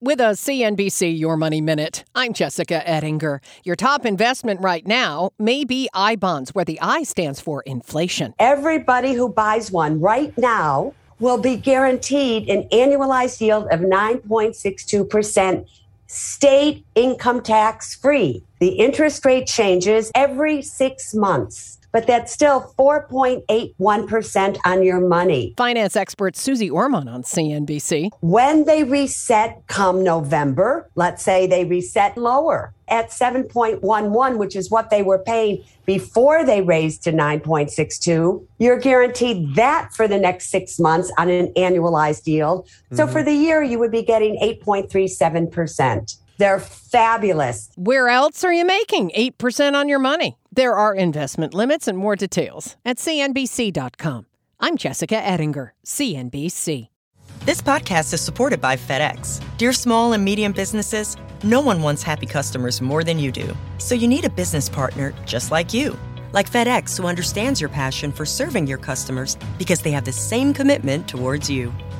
With a CNBC Your Money Minute, I'm Jessica Ettinger. Your top investment right now may be I bonds, where the I stands for inflation. Everybody who buys one right now will be guaranteed an annualized yield of 9.62% state income tax free. The interest rate changes every six months but that's still 4.81% on your money. Finance expert Suze Orman on CNBC. When they reset come November, let's say they reset lower at 7.11, which is what they were paying before they raised to 9.62, you're guaranteed that for the next six months on an annualized yield. Mm-hmm. So for the year, you would be getting 8.37%. They're fabulous. Where else are you making 8% on your money? There are investment limits and more details at CNBC.com. I'm Jessica Ettinger, CNBC. This podcast is supported by FedEx. Dear small and medium businesses, no one wants happy customers more than you do. So you need a business partner just like you. Like FedEx, who understands your passion for serving your customers because they have the same commitment towards you.